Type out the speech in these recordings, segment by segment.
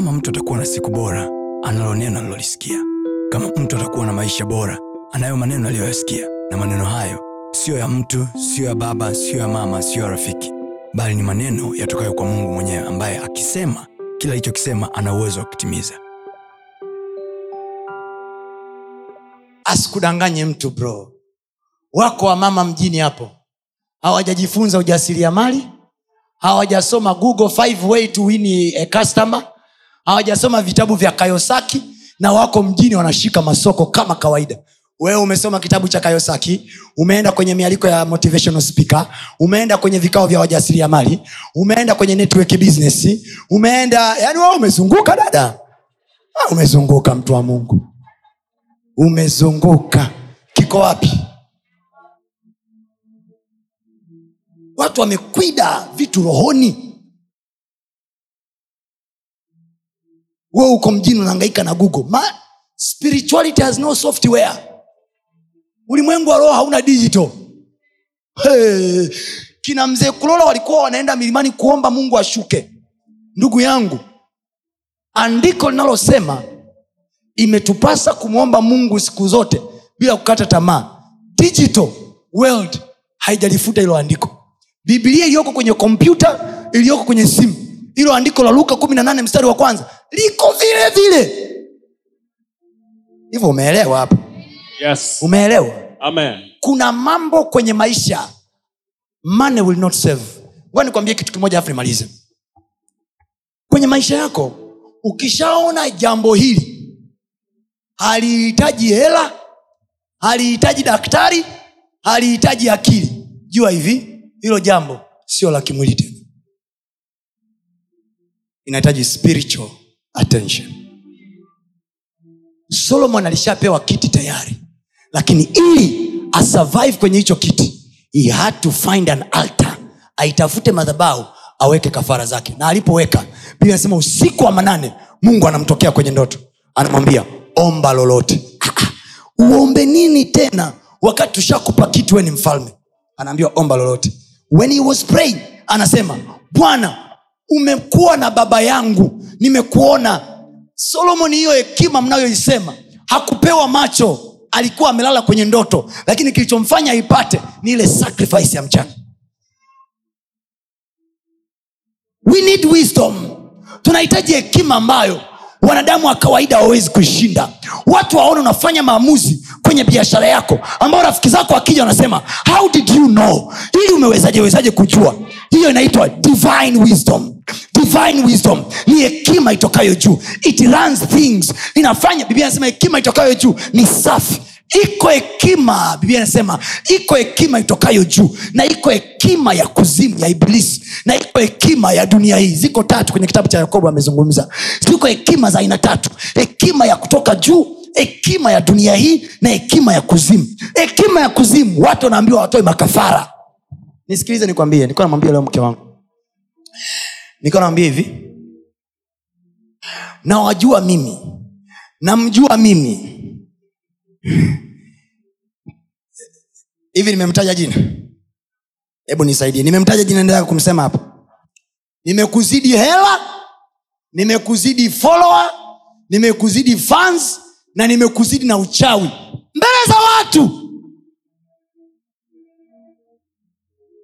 kama mtu atakuwa na siku bora analo neno alilolisikia kama mtu atakuwa na maisha bora anayo maneno aliyoyasikia. Na maneno hayo siyo ya mtu siyo ya baba siyo ya mama siyo ya rafiki. Bali ni maneno yatokayo kwa mungu mwenyewe ambaye akisema kila alichokisema ana uwezo wa kutimiza. Asikudanganye mtu bro. Wako wamama mjini hapo. Hawajajifunza ujasiriamali. Hawajasoma google five way to win a customer hawajasoma vitabu vya kayosaki na wako mjini wanashika masoko kama kawaida. Wewe umesoma kitabu cha kayosaki umeenda kwenye mialiko ya motivational speaker umeenda kwenye vikao vya wajasiriamali umeenda kwenye network business umeenda yani wewe umezunguka dada. Ha, umezunguka mtu wa mungu. Umezunguka. Kiko wapi? Watu wamekwida vitu rohoni we uko mjini unaangaika na google. Ma, spirituality has no software. Ulimwengu wa roho hauna digital. Hey. kina mzee kulola walikuwa wanaenda milimani kuomba mungu ashuke. Ndugu yangu andiko linalosema imetupasa kumwomba mungu siku zote bila kukata tamaa. Digital world haijalifuta hilo andiko. Biblia iliyoko kwenye kompyuta iliyoko kwenye simu hilo andiko la luka kumi na nane mstari wa kwanza. Liko vile vile. Hivyo umeelewa hapo? Yes. umeelewa? Amen. kuna mambo kwenye maisha money will not save. Ngoja nikwambie kitu kimoja afu nimalize. Kwenye maisha yako ukishaona jambo hili halihitaji hela halihitaji daktari halihitaji akili. Jua hivi hilo jambo sio la kimwili tena inahitaji spiritual attention. Solomon alishapewa kiti tayari lakini ili asurvive kwenye hicho kiti he had to find an altar. Aitafute madhabahu aweke kafara zake. Na alipoweka biblia anasema usiku wa manane mungu anamtokea kwenye ndoto. Anamwambia omba lolote. Ah, ah, uombe nini tena? Wakati tushakupa kitu we ni mfalme. Anaambiwa omba lolote. When he was praying anasema bwana umekuwa na baba yangu nimekuona. Solomoni hiyo hekima mnayoisema hakupewa macho alikuwa amelala kwenye ndoto lakini kilichomfanya aipate ni ile sacrifice ya mchana. We need wisdom. Tunahitaji hekima ambayo wanadamu wa kawaida hawawezi kuishinda. Watu waone unafanya maamuzi kwenye biashara yako ambao rafiki zako akija wanasema how did you know? Ili umewezaje wezaje kujua? Hiyo inaitwa divine wisdom. Divine wisdom ni hekima itokayo juu. It runs things. Inafanya biblia anasema hekima itokayo juu ni safi. Iko hekima biblia inasema iko hekima itokayo juu na iko hekima ya kuzimu ya ibilisi na iko hekima ya dunia hii. Ziko tatu kwenye kitabu cha yakobo amezungumza. Ziko hekima za aina tatu. Hekima ya kutoka juu hekima ya dunia hii na hekima ya kuzimu. Hekima ya kuzimu. Watu wanaambiwa watoe makafara. Nisikilize nikwambie. Nikuwa namwambia leo mke wangu. Nikuwa namwambia hivi. Nawajua mimi. Namjua mimi. Hivi nimemtaja jina? Hebu nisaidie. Nimemtaja jina endelea kumsema hapo. Nimekuzidi hela. Nimekuzidi follower. Nimekuzidi fans na nimekuzidi na uchawi mbele za watu.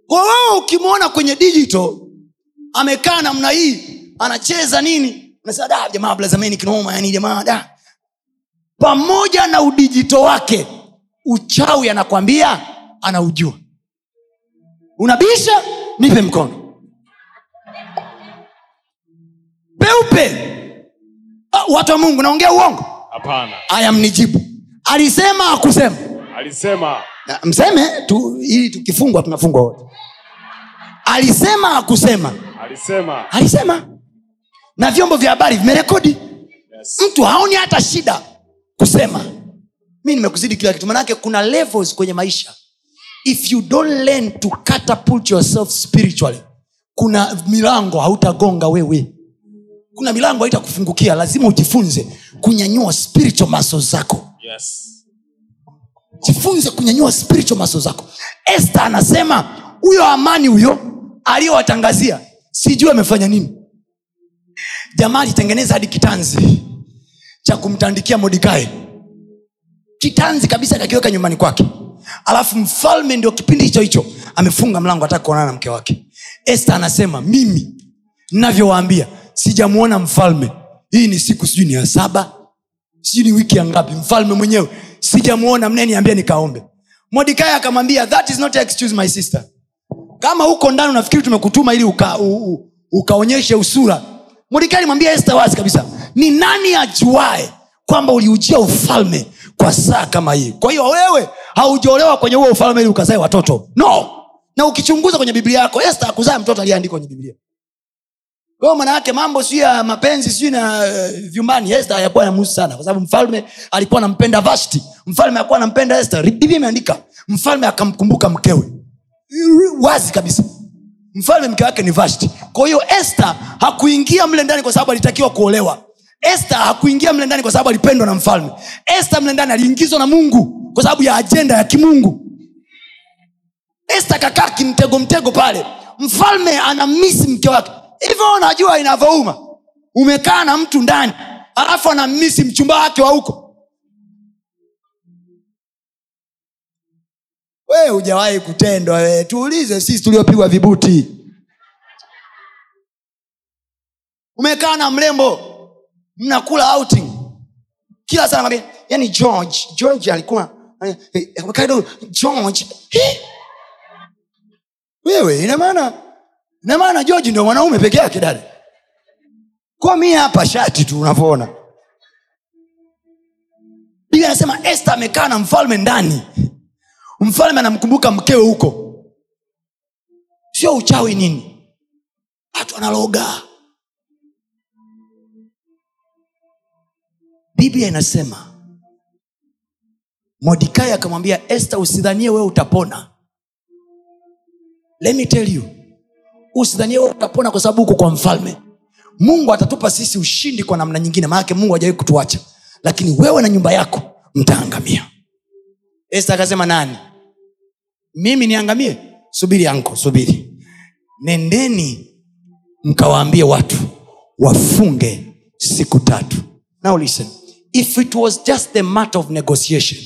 Kwa ukimwona kwenye digital amekaa namna hii anacheza nini? Unasema jamaa blazameni jamaa pamoja na udijito wake uchawi anakwambia anaujua. Unabisha nipe mkono. Peupe. Ah, watu wa mungu naongea uongo Hapana. aya mnijibu alisema akusema. Alisema. Na mseme tu ili tukifungwa tunafungwa wote. Alisema akusema. Alisema. Alisema. Na vyombo vya habari vimerekodi. Yes. mtu haoni hata shida kusema. Mi nimekuzidi kila kitu. Manake kuna levels kwenye maisha. If you don't learn to catapult yourself spiritually kuna milango hautagonga wewe kuna milango haitakufungukia lazima ujifunze kunyanyua spiritual maso zako. Yes. jifunze kunyanyua spiritual maso zako. Este anasema huyo amani huyo aliyowatangazia sijui amefanya nini. Jamaa alitengeneza hadi kitanzi cha kumtandikia modikae kitanzi kabisa kakiweka nyumbani kwake. Alafu mfalme ndio kipindi hicho hicho amefunga mlango hataka kuonana na mke wake. Este anasema mimi navyowaambia sijamuona mfalme. Hii ni siku sijui ni ya saba sijui ni wiki ya ngapi. Mfalme mwenyewe. Sijamwona mneniambia nikaombe. Modikai akamwambia that is not excuse my sister. Kama huko ndani unafikiri tumekutuma ili uka, u, u, ukaonyeshe usura. Modikai alimwambia este wazi kabisa ni nani ajuae kwamba uliujia ufalme kwa saa kama hii? Kwa hiyo wewe haujaolewa kwenye huo ufalme ili ukazae watoto. No. Na ukichunguza kwenye biblia yako este akuzaa mtoto aliyeandikwa kwenye biblia kwa manaake mambo siu ya mapenzi siu na uh, vyumbani. Este hayakuwa namuhusu sana kwa sababu mfalme alikuwa anampenda vashti. Mfalme akuwa anampenda este biblia imeandika mfalme akamkumbuka mkewe. Wazi kabisa. Mfalme mke wake ni vashti. Kwa hiyo este hakuingia mle ndani kwa sababu alitakiwa kuolewa. Este hakuingia mle ndani kwa sababu alipendwa na mfalme. Este mle ndani aliingizwa na mungu kwa sababu ya ajenda ya kimungu. Este kakaa kimtego mtego pale. Mfalme anamisi mke wake hivyo unajua inavyouma. Umekaa na mtu ndani alafu anamisi mchumba wake wa huko. We hujawahi kutendwa. We tuulize sisi tuliopigwa vibuti. Umekaa na mrembo mnakula outing. Kila sana nakwambia yani george george alikuwa eh, eh, george eh? wewe inamaana inamaana george ndio mwanaume peke yake dada. Kwa mi hapa shati tu unavyoona. Biblia anasema este amekaa na mfalme ndani. Mfalme anamkumbuka mkewe huko. Sio uchawi nini. Watu analoga biblia inasema mordekai akamwambia este usidhanie wewe utapona. Let me tell you usidhanie utapona kwa sababu uko kwa mfalme. Mungu atatupa sisi ushindi kwa namna nyingine maanake mungu ajawai kutuacha. Lakini wewe na nyumba yako mtaangamia. Este akasema nani? Mimi niangamie? Subiri anko subiri. Nendeni mkawaambie watu wafunge siku tatu. Now listen. If it was just the matter of negotiation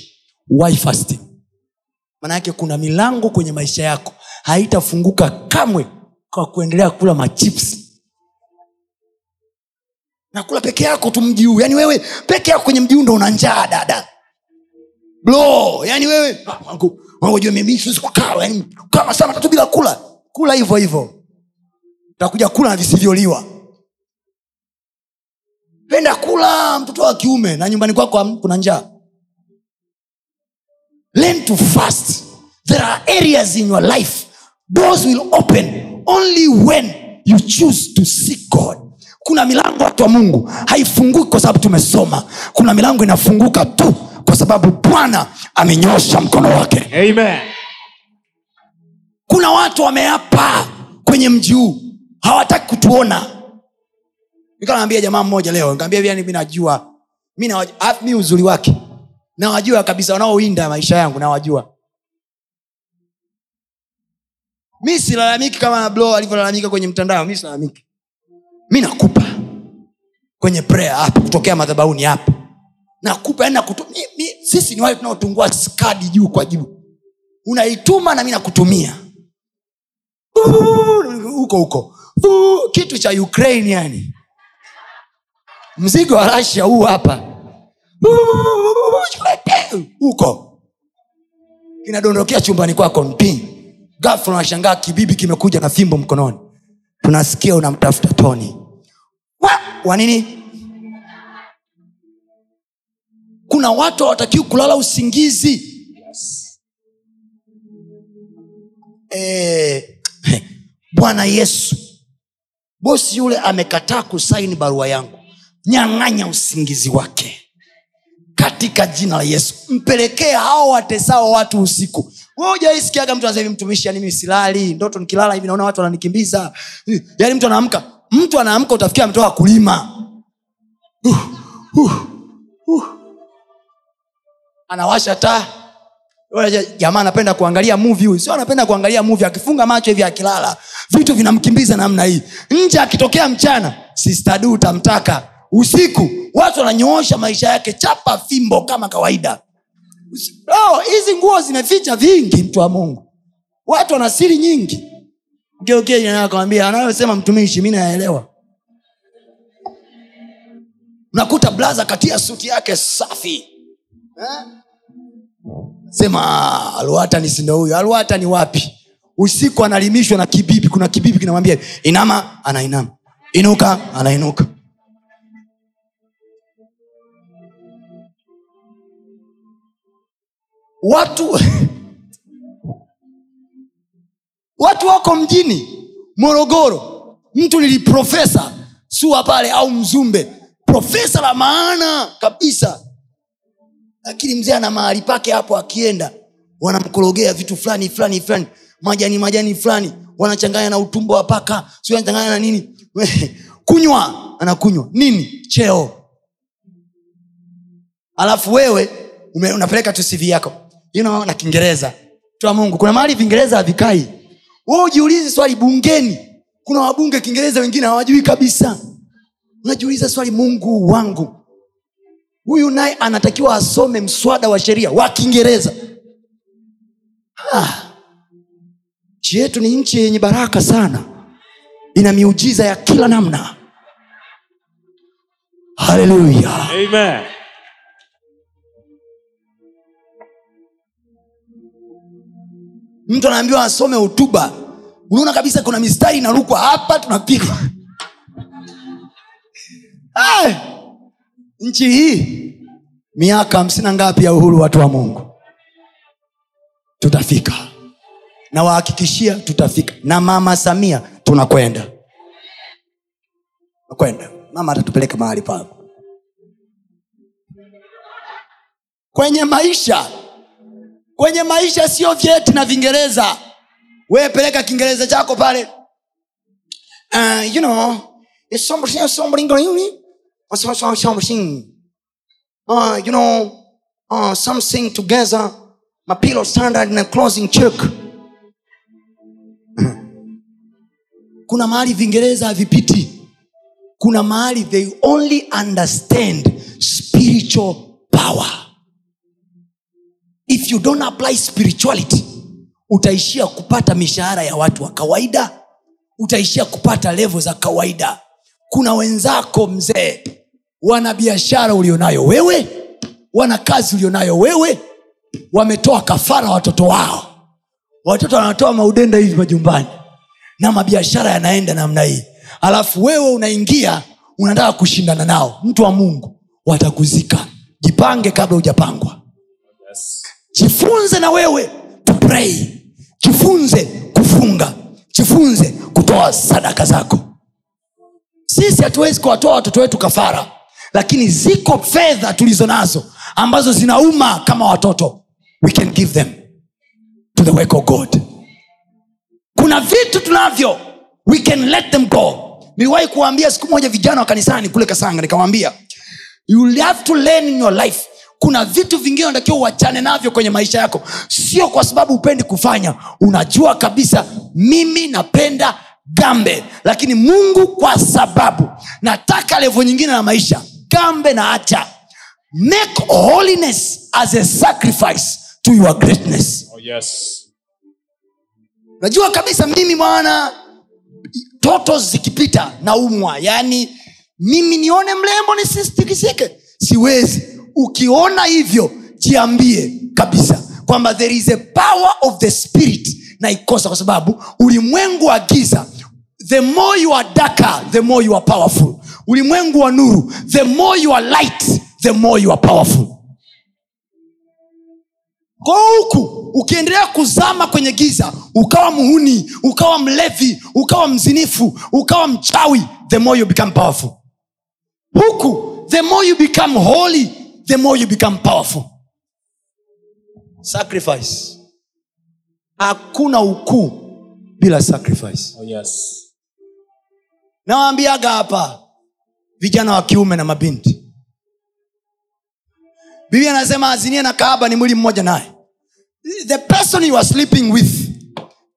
why fasting? Manake kuna milango kwenye maisha yako haitafunguka kamwe kwa kuendelea kula machips nakula peke yako tu mji huu. Yaani wewe peke yako kwenye mji huu ndo una njaa dada. Blo yaani wewe. Ah, mimi siwezi kukaa yani kukaa masaa matatu bila kula. Kula hivyo hivyo. Takuja kula na visivyoliwa. Penda kula mtoto wa kiume. Na nyumbani kwako kwa kuna njaa. Learn to fast. There are areas in your life doors will open only when you choose to seek god. Kuna milango watu wa mungu haifunguki kwa sababu tumesoma. Kuna milango inafunguka tu kwa sababu bwana amenyosha mkono wake. Amen. kuna watu wameapa kwenye mji huu hawataki kutuona. Nikanambia jamaa mmoja leo nikaambia yani mi najua mi uzuri wake. Nawajua kabisa wanaowinda maisha yangu nawajua mi silalamiki kama blo alivyolalamika kwenye mtandao. Mi silalamiki. Mi nakupa kwenye prayer hapa kutokea madhabauni hapa. Nakupa yani sisi ni wale tunaotungua skadi juu kwa juu. Unaituma na mi nakutumia. Huko huko. Kitu cha ukraine yani mzigo wa rasia huu hapa. Huko. Kinadondokea chumbani kwako mpi gafla unashangaa kibibi kimekuja na fimbo mkononi. Tunasikia unamtafuta toni wa, kuna watu hawatakiwi kulala usingizi. Eh, bwana yesu. Bosi yule amekataa kusaini barua yangu. Nyang'anya usingizi wake. Katika jina la yesu. Mpelekee hao watesao watu usiku ujaisikiaga mtu hivi mtumishi yani mimi silali ndoto nikilala hivi naona watu wananikimbiza. Yani mtu anaamka mtu anaamka utafikia ametoka kulima. Uh, uh, uh. anawasha taa. Jamaa anapenda kuangalia movie huyu. Sio anapenda kuangalia movie akifunga macho hivi akilala vitu vinamkimbiza namna hii. Nje akitokea mchana sistadu utamtaka usiku watu wananyoosha maisha yake chapa fimbo kama kawaida Hizi nguo zimeficha vingi mtu wa mungu. Watu wana siri nyingi. Kawambia anayosema mtumishi mi naelewa. Nakuta blaza katia suti yake safi. Eh? sema aluatani ni sindo huyo aluatani wapi? Usiku analimishwa na kibibi. Kuna kibibi kinamwambia inama anainama. Inuka anainuka watu watu wako mjini morogoro. Mtu niliprofesa sua pale au mzumbe. Profesa la maana kabisa. Lakini mzee ana mahali pake hapo akienda wanamkorogea vitu fulani fulani fulani. Majani majani fulani. Wanachanganya na utumbo wa paka si wanachanganya na nini? Kunywa. Anakunywa. Nini? Cheo. Alafu wewe unapeleka tu cv yako you know, na kiingereza. Mungu. Kuna mahali viingereza havikai. We ujiulizi swali bungeni. Kuna wabunge kiingereza wengine hawajui kabisa. Unajiuliza swali mungu wangu. Huyu naye anatakiwa asome mswada wa sheria wa kiingereza. Nchi yetu ni nchi yenye baraka sana. Ina miujiza ya kila namna. Haleluya mtu anaambiwa asome hotuba. Unaona kabisa kuna mistari inarukwa hapa tunapigwa Ah! nchi hii miaka hamsina ngapi ya uhuru watu wa mungu? Tutafika. Nawahakikishia tutafika. Na mama samia tunakwenda. Nakwenda mama atatupeleka mahali pako kwenye maisha kwenye maisha sio vyeti na vingereza. Wepeleka peleka kiingereza chako pale. Uh, you know uh, you know uh, something together my standard na closing check. Kuna mahali vingereza havipiti. Kuna mahali they only understand spiritual power you don't apply spirituality utaishia kupata mishahara ya watu wa kawaida utaishia kupata levo za kawaida. Kuna wenzako mzee wana biashara ulionayo wewe wana kazi ulionayo wewe wametoa kafara watoto wao. Watoto wanatoa maudenda hivi majumbani na mabiashara yanaenda namna hii. Alafu wewe unaingia unataka kushindana nao. Mtu wa mungu watakuzika. Jipange kabla hujapangwa. Jifunze na wewe kuprei jifunze kufunga. Jifunze kutoa sadaka zako. Sisi hatuwezi kuwatoa watoto wetu kafara lakini ziko fedha tulizo nazo ambazo zinauma kama watoto. We can give them to the work of god. Kuna vitu tunavyo. We can let them go. Niliwahi kuwaambia siku moja vijana wa kanisani kule kasanga nikamwambia you have to learn in your life kuna vitu vingine unatakiwa uachane navyo kwenye maisha yako. Sio kwa sababu upendi kufanya. Unajua kabisa mimi napenda gambe. Lakini mungu kwa sababu. Nataka levo nyingine na maisha. Gambe na acha make holiness as a sacrifice to your greatness. Oh, yes. najua kabisa mimi mwana toto zikipita naumwa. Yaani mimi nione mlembo nisistikisike. Siwezi ukiona hivyo jiambie kabisa kwamba there is a power of the spirit na ikosa kwa sababu ulimwengu wa giza the more you are darker the more you are powerful. Ulimwengu wa nuru the more you are light the more you are powerful. Kwa huku ukiendelea kuzama kwenye giza ukawa muhuni ukawa mlevi ukawa mzinifu ukawa mchawi the more you become powerful. Huku the more you become holy the more you become powerful. Sacrifice. Hakuna ukuu bila sacrifice. Oh, yes. nawaambiaga hapa vijana wa kiume na mabinti. Biblia anasema azinie na kaaba ni mwili mmoja naye. The person you are sleeping with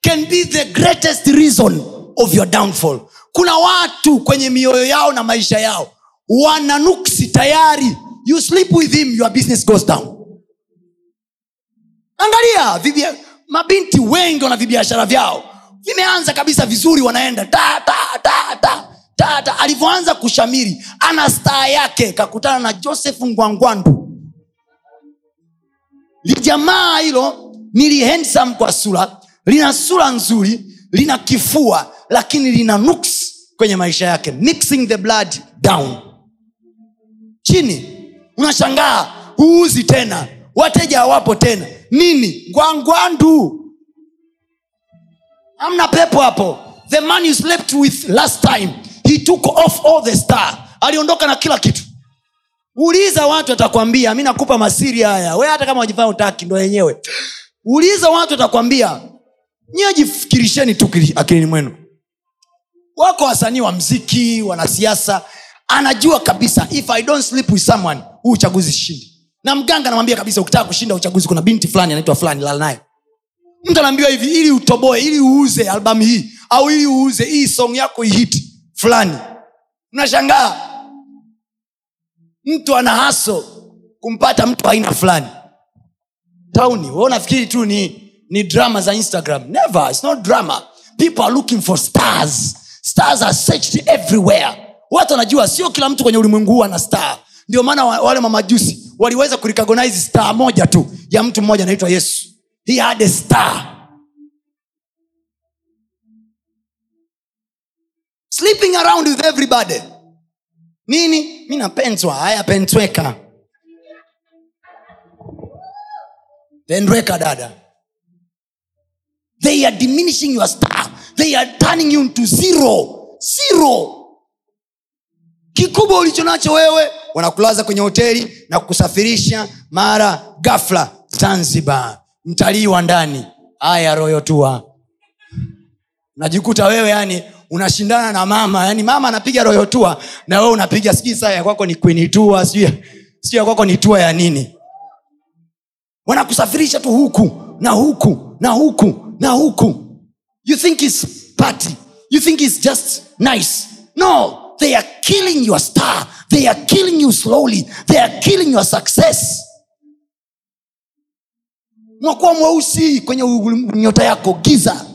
can be the greatest reason of your downfall. Kuna watu kwenye mioyo yao na maisha yao wana nuksi tayari you sleep with him your business goes down. Angalia vibia, mabinti wengi wana vibiashara vyao. Vimeanza kabisa vizuri wanaenda ta, ta, ta, ta, ta, ta. alivyoanza kushamiri ana staa yake kakutana na joseph ngwangwandu. Lijamaa hilo nili handsome kwa sura lina sura nzuri lina kifua lakini lina nuks kwenye maisha yake mixing the blood down. Chini unashangaa huuzi tena. Wateja hawapo tena. Nini? Ngwangwandu. Amna pepo hapo. The man you slept with last time he took off all the star. Aliondoka na kila kitu. Uliza watu atakwambia mi nakupa masiri haya. We hata kama wajifanya utaki ndo yenyewe. Uliza watu atakwambia nyiwe jifikirisheni tu akilini mwenu. Wako wasanii wa mziki wanasiasa anajua kabisa if i don't sleep with someone huu uchaguzi shindi na mganga anamwambia kabisa ukitaka kushinda uchaguzi kuna binti fulani anaitwa fulani lala naye. Mtu anaambiwa hivi ili utoboe ili uuze albamu hii au ili uuze hii song yako ihiti fulani. Mnashangaa mtu ana haso kumpata mtu aina fulani. Tauni we unafikiri tu ni ni drama za instagram? Never it's not drama. People are looking for stars. Stars are searched everywhere watu wanajua sio kila mtu kwenye ulimwengu huu ana star. Ndio maana wale mamajusi waliweza kurecognize star moja tu ya mtu mmoja anaitwa yesu. He had a star. Sleeping around with everybody. Nini? Mi napenzwa haya pentweka pendweka dada. They are diminishing your star. They are turning you into zero. Zero kikubwa ulicho nacho wewe wanakulaza kwenye hoteli na kukusafirisha mara gafla zanzibar. Mtalii wa ndani. Aya royotua najikuta wewe yani unashindana na mama. Yani mama anapiga royotua na wewe unapiga sijui saa ya ni kwinitua sijui ya ni tua ya nini? Wanakusafirisha tu huku na huku na huku na huku. You think it's party? You think it's just nice? No they are killing your star. They are killing you slowly. They are killing your success. Mwakuwa mweusi kwenye nyota yako giza.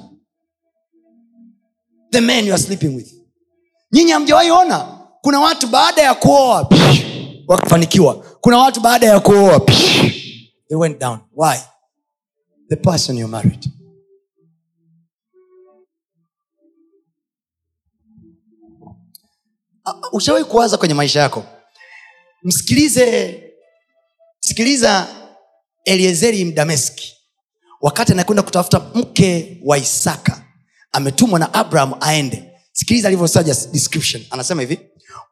The man you are sleeping with. Nyinyi hamjawahi ona? Kuna watu baada ya kuoa wakafanikiwa. Kuna watu baada ya kuoa they went down. Why? The person you married ushawahi kuwaza kwenye maisha yako? Msikilize sikiliza eliezeri mdameski. Wakati anakwenda kutafuta mke wa isaka ametumwa na abraham aende. Sikiliza alivyosaja description. Anasema hivi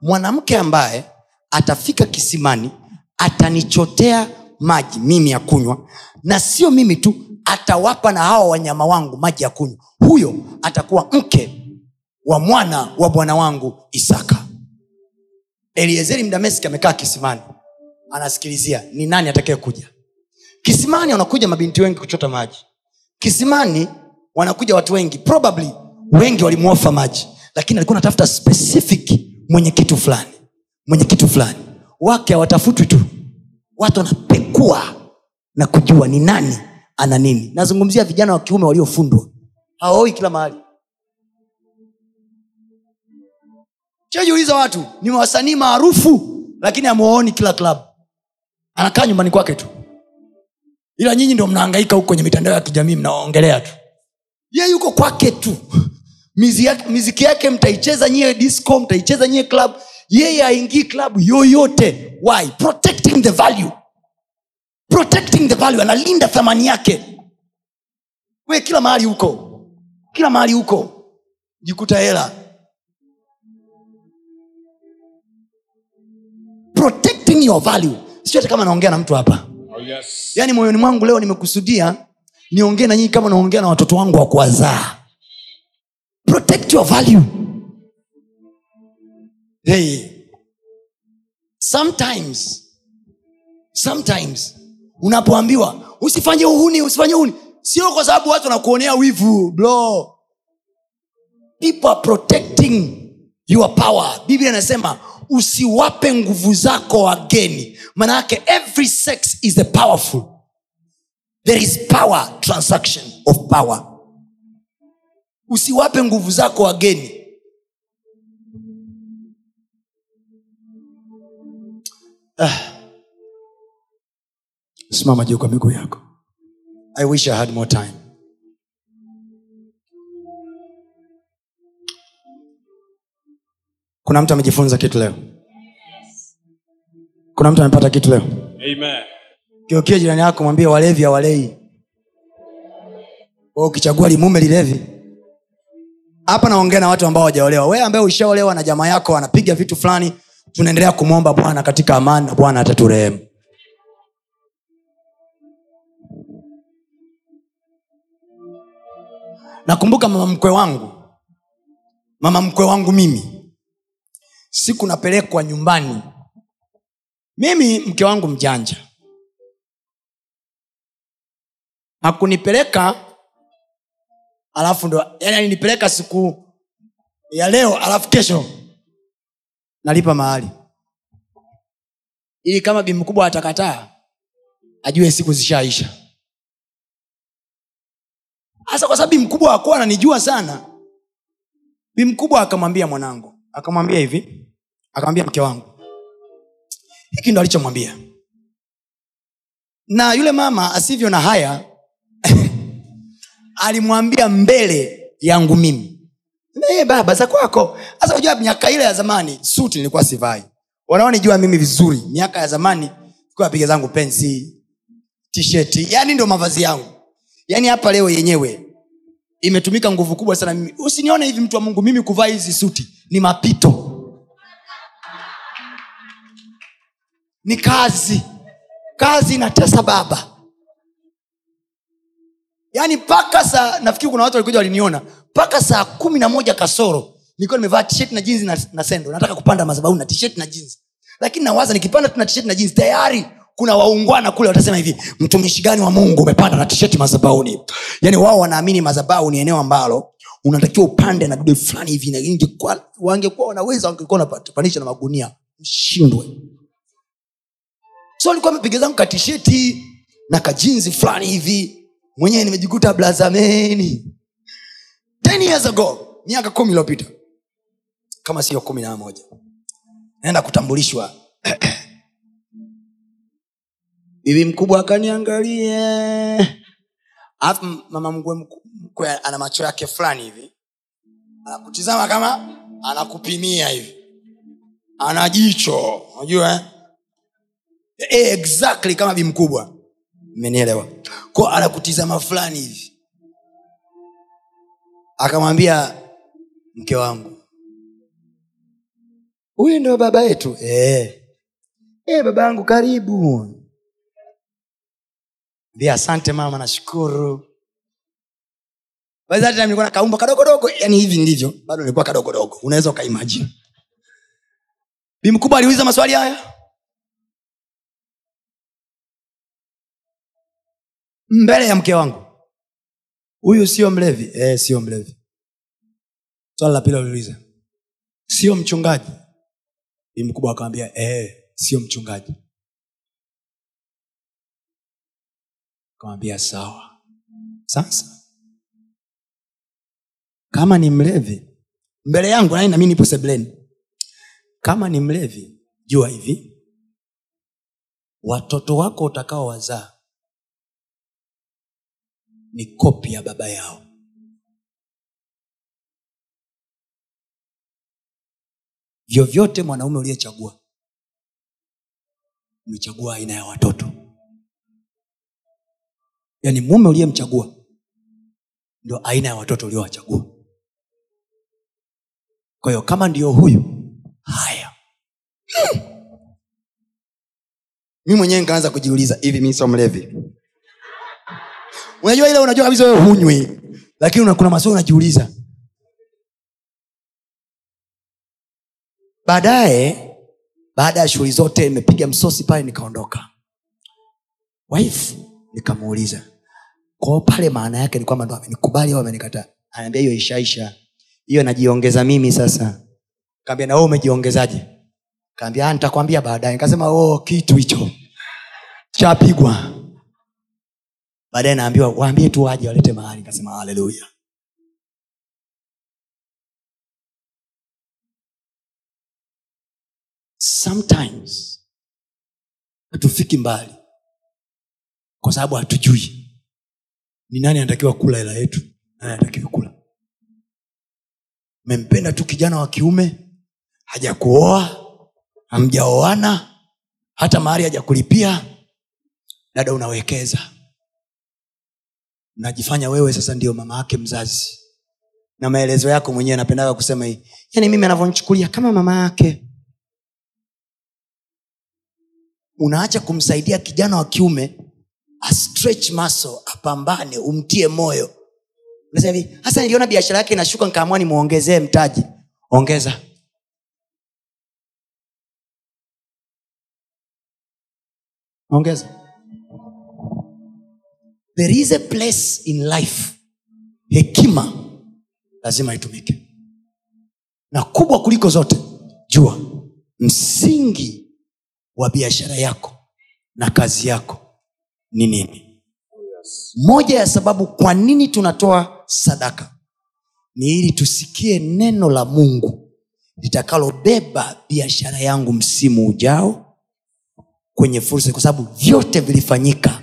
mwanamke ambaye atafika kisimani atanichotea maji mimi ya kunywa na sio mimi tu atawapa na hawa wanyama wangu maji ya kunywa. Huyo atakuwa mke wa mwana wa bwana wangu isaka eliezeri mdameski amekaa kisimani. Anasikilizia ni nani atakaye kuja? Kisimani wanakuja mabinti wengi kuchota maji. Kisimani wanakuja watu wengi. Probably wengi walimwofa maji. Lakini alikuwa anatafuta specific mwenye kitu fulani. Mwenye kitu fulani. Wake hawatafutwi tu. Watu wanapekua na kujua ni nani ana nini. Nazungumzia vijana wa kiume waliofundwa. Hawaoi kila mahali chajiuliza watu ni wasanii maarufu lakini amwaoni kila klabu anakaa nyumbani kwake tu. Ila nyinyi ndio mnaangaika huko kwenye mitandao ya kijamii mnaongelea tu. Ye yuko kwake tu. Miziki yake mtaicheza nyie disco mtaicheza nyie club. Yeye aingii klabu yoyote. Why? Protecting the value. Protecting the value analinda thamani yake. We kila mahali huko kila mahali huko jikuta hela protecting your value. Sio kama naongea na mtu hapa. Oh, yes. yaani moyoni mwangu leo nimekusudia niongee na nyinyi kama naongea na watoto wangu wa kuwazaa. Protect your value. Hey. sometimes sometimes unapoambiwa usifanye uhuni usifanye uhuni. Sio kwa sababu watu wanakuonea wivu blo people are protecting your power. Biblia inasema usiwape nguvu zako wageni. Maanayake every sex is a powerful. There is power transaction of power. Usiwape nguvu zako wageni. Simama juu kwa miguu yako. I wish i had more time kuna mtu amejifunza kitu leo? Kuna mtu amepata kitu leo? Amen. kiokio jirani yako mwambie walevi hawalei. Ukichagua limume lilevi. Hapa naongea na watu ambao wajaolewa wee ambaye ushaolewa na jamaa yako anapiga vitu fulani tunaendelea kumwomba bwana katika amani na bwana ataturehemu nakumbuka mama mkwe wangu. Mama mkwe wangu mimi siku napelekwa nyumbani. Mimi mke wangu mjanja. Hakunipeleka alafu ndo yani alinipeleka siku ya leo alafu kesho nalipa mahali. Ili kama bimu kubwa atakataa ajue siku zishaisha. Hasa kwa sababu bi mkubwa akuwa ananijua sana. Bimkubwa akamwambia mwanangu akamwambia hivi akamwambia mke wangu. Hiki ndo alichomwambia. Na yule mama asivyo na haya alimwambia mbele yangu mimi. Hey, baba za kwako. Sasa unajua miaka ile ya zamani suti nilikuwa sivai. Wanaonijua mimi vizuri miaka ya zamani napiga zangu pensi tisheti yani ndio mavazi yangu. Yani hapa leo yenyewe imetumika nguvu kubwa sana. Mimi usinione hivi mtu wa mungu mimi kuvaa hizi suti ni mapito ni kazi. Kazi inatesa baba. Yaani mpaka saa nafikiri kuna watu walikuja waliniona mpaka saa kumi na moja kasoro nikiwa nimevaa tisheti na jinzi na, na sendo. Nataka kupanda madhabahu na tisheti na jinzi lakini nawaza nikipanda tu na tisheti na jinzi tayari kuna waungwana kule watasema hivi mtumishi gani wa mungu umepanda na tisheti mazabauni? Yaani wao wanaamini mazabau ni eneo ambalo unatakiwa upande na dude fulani hivi wangekuwa wanaweza wangekuwa wanapanisha na magunia. Mshindwe so alikuwa amepiga zangu katisheti na kajinzi fulani hivi. Mwenyewe nimejikuta blazameni. 10 years ago miaka kumi iliyopita kama sio kumi na moja naenda kutambulishwa. Bibi mkubwa akaniangalia. Alafu mama mkwe mkwe ana macho yake fulani hivi. Anakutizama kama anakupimia hivi. Ana jicho unajua eh? Eh, exactly kama bi mkubwa. Mmenielewa ko anakutizama fulani hivi. Akamwambia mke wangu. Huyu ndio baba yetu? E. E, baba yangu karibu. Mbia asante mama nashukuru. Nilikuwa na kaumba kadogodogo yani hivi nilivyo bado nilikuwa kadogodogo unaweza ukaimajini bi mkubwa aliuliza maswali haya mbele ya mke wangu. Huyu sio mlevi. E, sio mlevi. Swala la pili aliuliza. Sio mchungaji? Ni mkubwa akawambia e, sio mchungaji. Kawambia sawa. Sasa kama ni mlevi mbele yangu nani nami nipo sebleni kama ni mlevi jua hivi watoto wako utakao wazaa ni kopi ya baba yao. Vyovyote mwanaume uliyechagua umechagua aina ya watoto. Yaani mume uliyemchagua ndio aina ya watoto uliowachagua. Kwa hiyo kama ndio huyu haya. Mi mwenyewe nikaanza kujiuliza hivi mi sio mlevi unajua ile unajua kabisa wewe hunywi lakini una- kuna maswali unajiuliza. Baadaye baada ya shughuli zote imepiga msosi pale nikaondoka. Wife nikamuuliza. Kwao pale maana yake ni kwamba ndo amenikubali au amenikataa anaambia hiyo ishaisha. Hiyo najiongeza mimi sasa. Kaambia nawe umejiongezaje kaambia "Ah, nitakwambia baadaye. Nikasema oh, kitu hicho. Chapigwa baadaye naambiwa waambie tu waje walete mahali. Nikasema haleluya. Sometimes hatufiki mbali kwa sababu hatujui ni nani anatakiwa kula hela yetu nani anatakiwa kula. Mempenda tu kijana wa kiume hajakuoa hamjaoana hata mahali hajakulipia dada unawekeza unajifanya wewe sasa ndio mama yake mzazi. Na maelezo yako mwenyewe napendaga kusema hii. Yaani mimi anavyonichukulia kama mama yake. Unaacha kumsaidia kijana wa kiume astretch muscle apambane umtie moyo. Unasema hivi hasa niliona biashara yake inashuka nkaamua nimwongezee mtaji. Ongeza. Ongeza there is a place in life hekima lazima itumike. Na kubwa kuliko zote jua. Msingi wa biashara yako na kazi yako ni nini? Moja ya sababu kwa nini tunatoa sadaka ni ili tusikie neno la mungu litakalobeba biashara yangu msimu ujao kwenye fursa kwa sababu vyote vilifanyika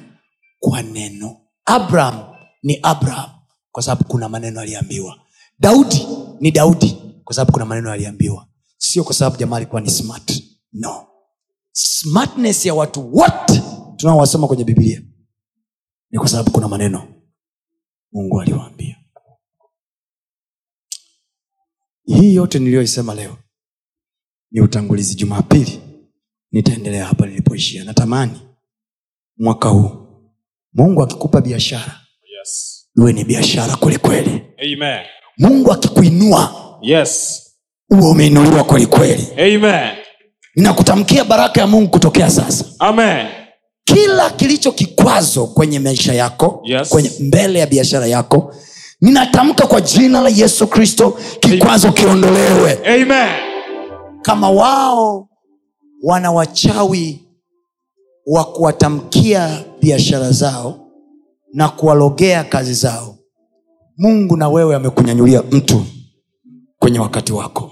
kwa neno abraham ni abraham kwa sababu kuna maneno aliambiwa. Daudi ni daudi kwa sababu kuna maneno aliambiwa. Sio kwa sababu jamaa alikuwa ni smart. No. Smartness ya watu wote tunaowasoma kwenye bibilia ni kwa sababu kuna maneno mungu aliwaambia. Hii yote niliyoisema leo ni utangulizi. Jumapili nitaendelea hapa nilipoishia. Natamani mwaka huu mungu akikupa biashara Yes. iwe ni biashara kwelikweli mungu akikuinua Yes. uwe umeinuliwa kwelikweli ninakutamkia baraka ya mungu kutokea sasa Amen. kila kilicho kikwazo kwenye maisha yako Yes. kwenye mbele ya biashara yako ninatamka kwa jina la yesu kristo kikwazo kiondolewe Amen. kama wao wana wachawi wa kuwatamkia biashara zao na kuwalogea kazi zao mungu na wewe amekunyanyulia mtu kwenye wakati wako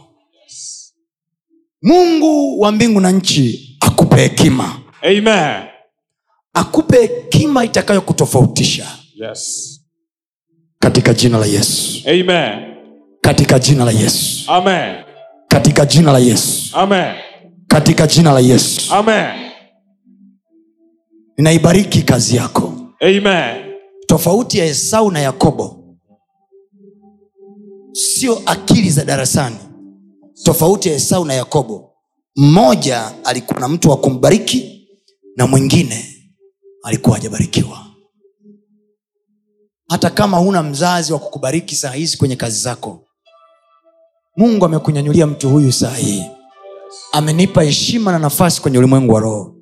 mungu wa mbingu na nchi akupe hekima Amen. akupe hekima itakayokutofautisha Yes. katika jina la yesu Amen. katika jina la yesu Amen. katika jina la yesu Amen. katika jina la yesu Amen. Ninaibariki kazi yako. Amen. tofauti ya esau na yakobo. Sio akili za darasani. Tofauti ya esau na yakobo. Mmoja alikuwa na mtu wa kumbariki na mwingine alikuwa hajabarikiwa. Hata kama huna mzazi wa kukubariki saa hizi kwenye kazi zako mungu amekunyanyulia mtu huyu saa hii. Amenipa heshima na nafasi kwenye ulimwengu wa roho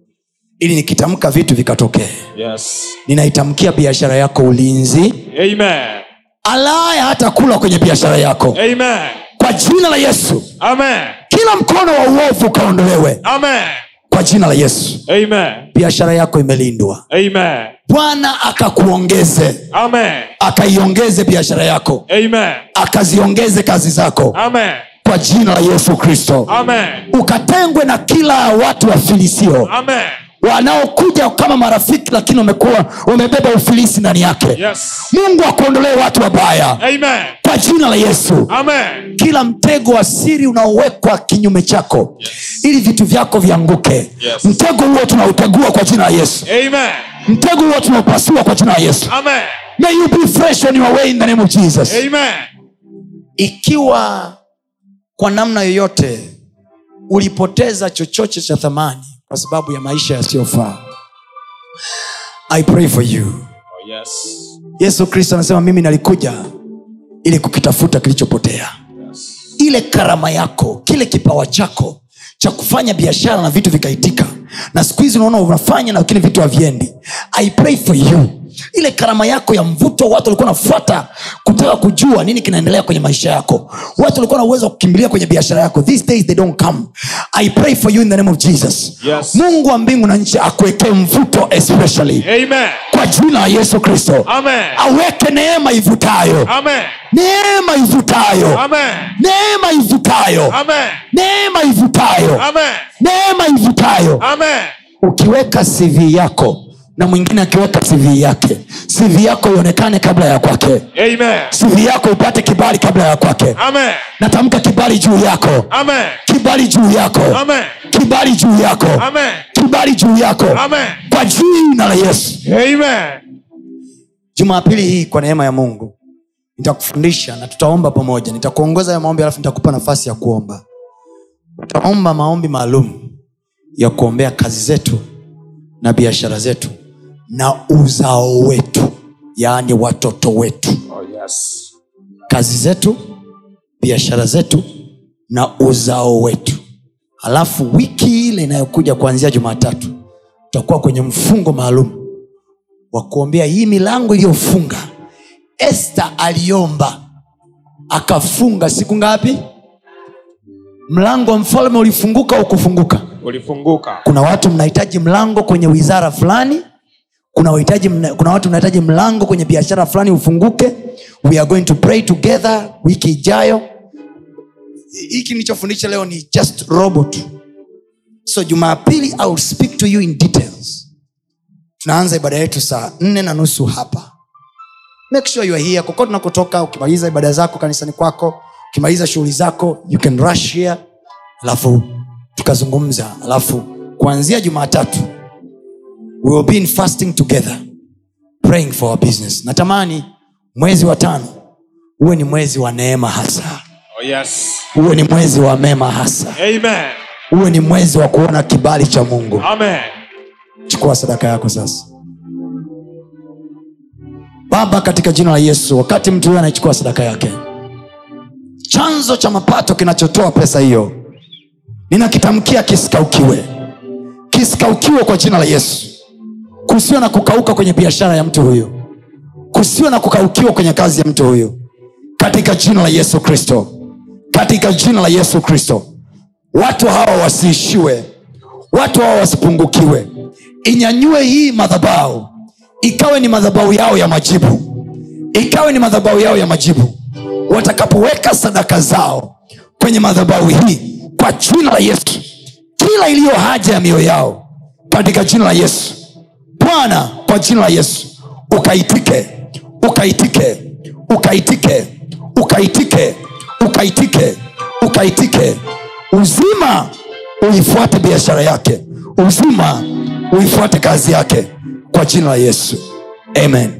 ili nikitamka vitu vikatokee. Yes. ninaitamkia biashara yako ulinzi. Amen. alaye hata kula kwenye biashara yako. Amen. kwa jina la yesu. Amen. kila mkono wa uovu ukaondolewe Amen. kwa jina la yesu. Biashara yako imelindwa. Bwana akakuongeze. Akaiongeze biashara yako. Akaziongeze kazi zako. Amen. kwa jina la yesu kristo. Ukatengwe na kila watu wafilisio Amen. Wanaokuja kama marafiki lakini wamekuwa wamebeba ufilisi ndani yake Yes. mungu akuondolee watu wabaya Amen. kwa jina la yesu Amen. kila mtego wa siri unaowekwa kinyume chako Yes. ili vitu vyako vianguke Yes. mtego huo tunautegua kwa jina la yesu Amen. mtego huo tunaupasua kwa jina la yesu Amen. may you be fresh on your way in the name of jesus Amen. ikiwa kwa namna yoyote ulipoteza chochote cha thamani kwa sababu ya maisha yasiyofaa. I pray for you. Oh, yes. yesu kristo anasema mimi nalikuja ili kukitafuta kilichopotea. Yes. ile karama yako kile kipawa chako cha kufanya biashara na vitu vikaitika na siku hizi unaona unafanya lakini vitu haviendi. I pray for you ile karama yako ya mvuto watu walikuwa nafuata kutaka kujua nini kinaendelea kwenye maisha yako watu walikuwa na uwezo wa kukimbilia kwenye biashara yako these days they don't come i pray for you in the name of jesus Yes. mungu wa mbingu na nchi akuwekee mvuto especially Amen. kwa jina la yesu kristo aweke neema ivutayo Amen. neema ivutayo Amen. neema ivutayo Amen. neema ivutayo Amen. neema ivutayo Amen. ukiweka cv yako na mwingine akiweka cv yake. Cv yako ionekane kabla ya kwake. Amen. cv yako upate kibali kabla ya kwake. Natamka kibali juu yako. Amen. kibali juu yako. Amen. kibali juu yako. Amen. kibali juu yako. Amen. kwa jina la yesu. Jumapili hii kwa neema ya mungu nitakufundisha na tutaomba pamoja. Nitakuongoza ya maombi alafu nitakupa nafasi ya kuomba. Utaomba maombi maalum ya kuombea kazi zetu na biashara zetu na uzao wetu yaani watoto wetu. Oh, yes. kazi zetu biashara zetu na uzao wetu. Halafu wiki ile inayokuja kuanzia jumatatu tutakuwa kwenye mfungo maalum wa kuombea hii milango iliyofunga. Este aliomba akafunga. Siku ngapi? Mlango wa mfalme ulifunguka au kufunguka? Ulifunguka. kuna watu mnahitaji mlango kwenye wizara fulani kuna, wahitaji, kuna watu mnahitaji mlango kwenye biashara fulani ufunguke. We are going to pray together wiki ijayo. Hiki nilichofundisha leo ni just robot. So jumapili I will speak to you in details. Tunaanza ibada yetu saa nne na nusu hapa. Make sure you are here. Kokote unakotoka ukimaliza ibada zako kanisani kwako ukimaliza shughuli zako you can rush here. Alafu tukazungumza. Alafu kuanzia jumatatu we will be in fasting together praying for our business. Natamani mwezi wa tano uwe ni mwezi wa neema hasa. Oh, yes. uwe ni mwezi wa mema hasa. Amen. uwe ni mwezi wa kuona kibali cha mungu. Amen. chukua sadaka yako sasa. Baba katika jina la yesu wakati mtu huyo anaichukua sadaka yake chanzo cha mapato kinachotoa pesa hiyo ninakitamkia kisikaukiwe. Kisikaukiwe kwa jina la yesu kusiwe na kukauka kwenye biashara ya mtu huyo kusiwe na kukaukiwa kwenye kazi ya mtu huyo katika jina la yesu kristo. Katika jina la yesu kristo. Watu hawa wasiishiwe. Watu hawa wasipungukiwe. Inyanyue hii madhabau ikawe ni madhabau yao ya majibu. Ikawe ni madhabau yao ya majibu. Watakapoweka sadaka zao kwenye madhabau hii kwa jina la yesu. Kila iliyo haja ya mioyo yao. Katika jina la yesu bwana kwa jina la yesu ukaitike ukaitike ukaitike ukaitike ukaitike ukaitike. Uzima uifuate biashara yake. Uzima uifuate kazi yake. Kwa jina la yesu. Amen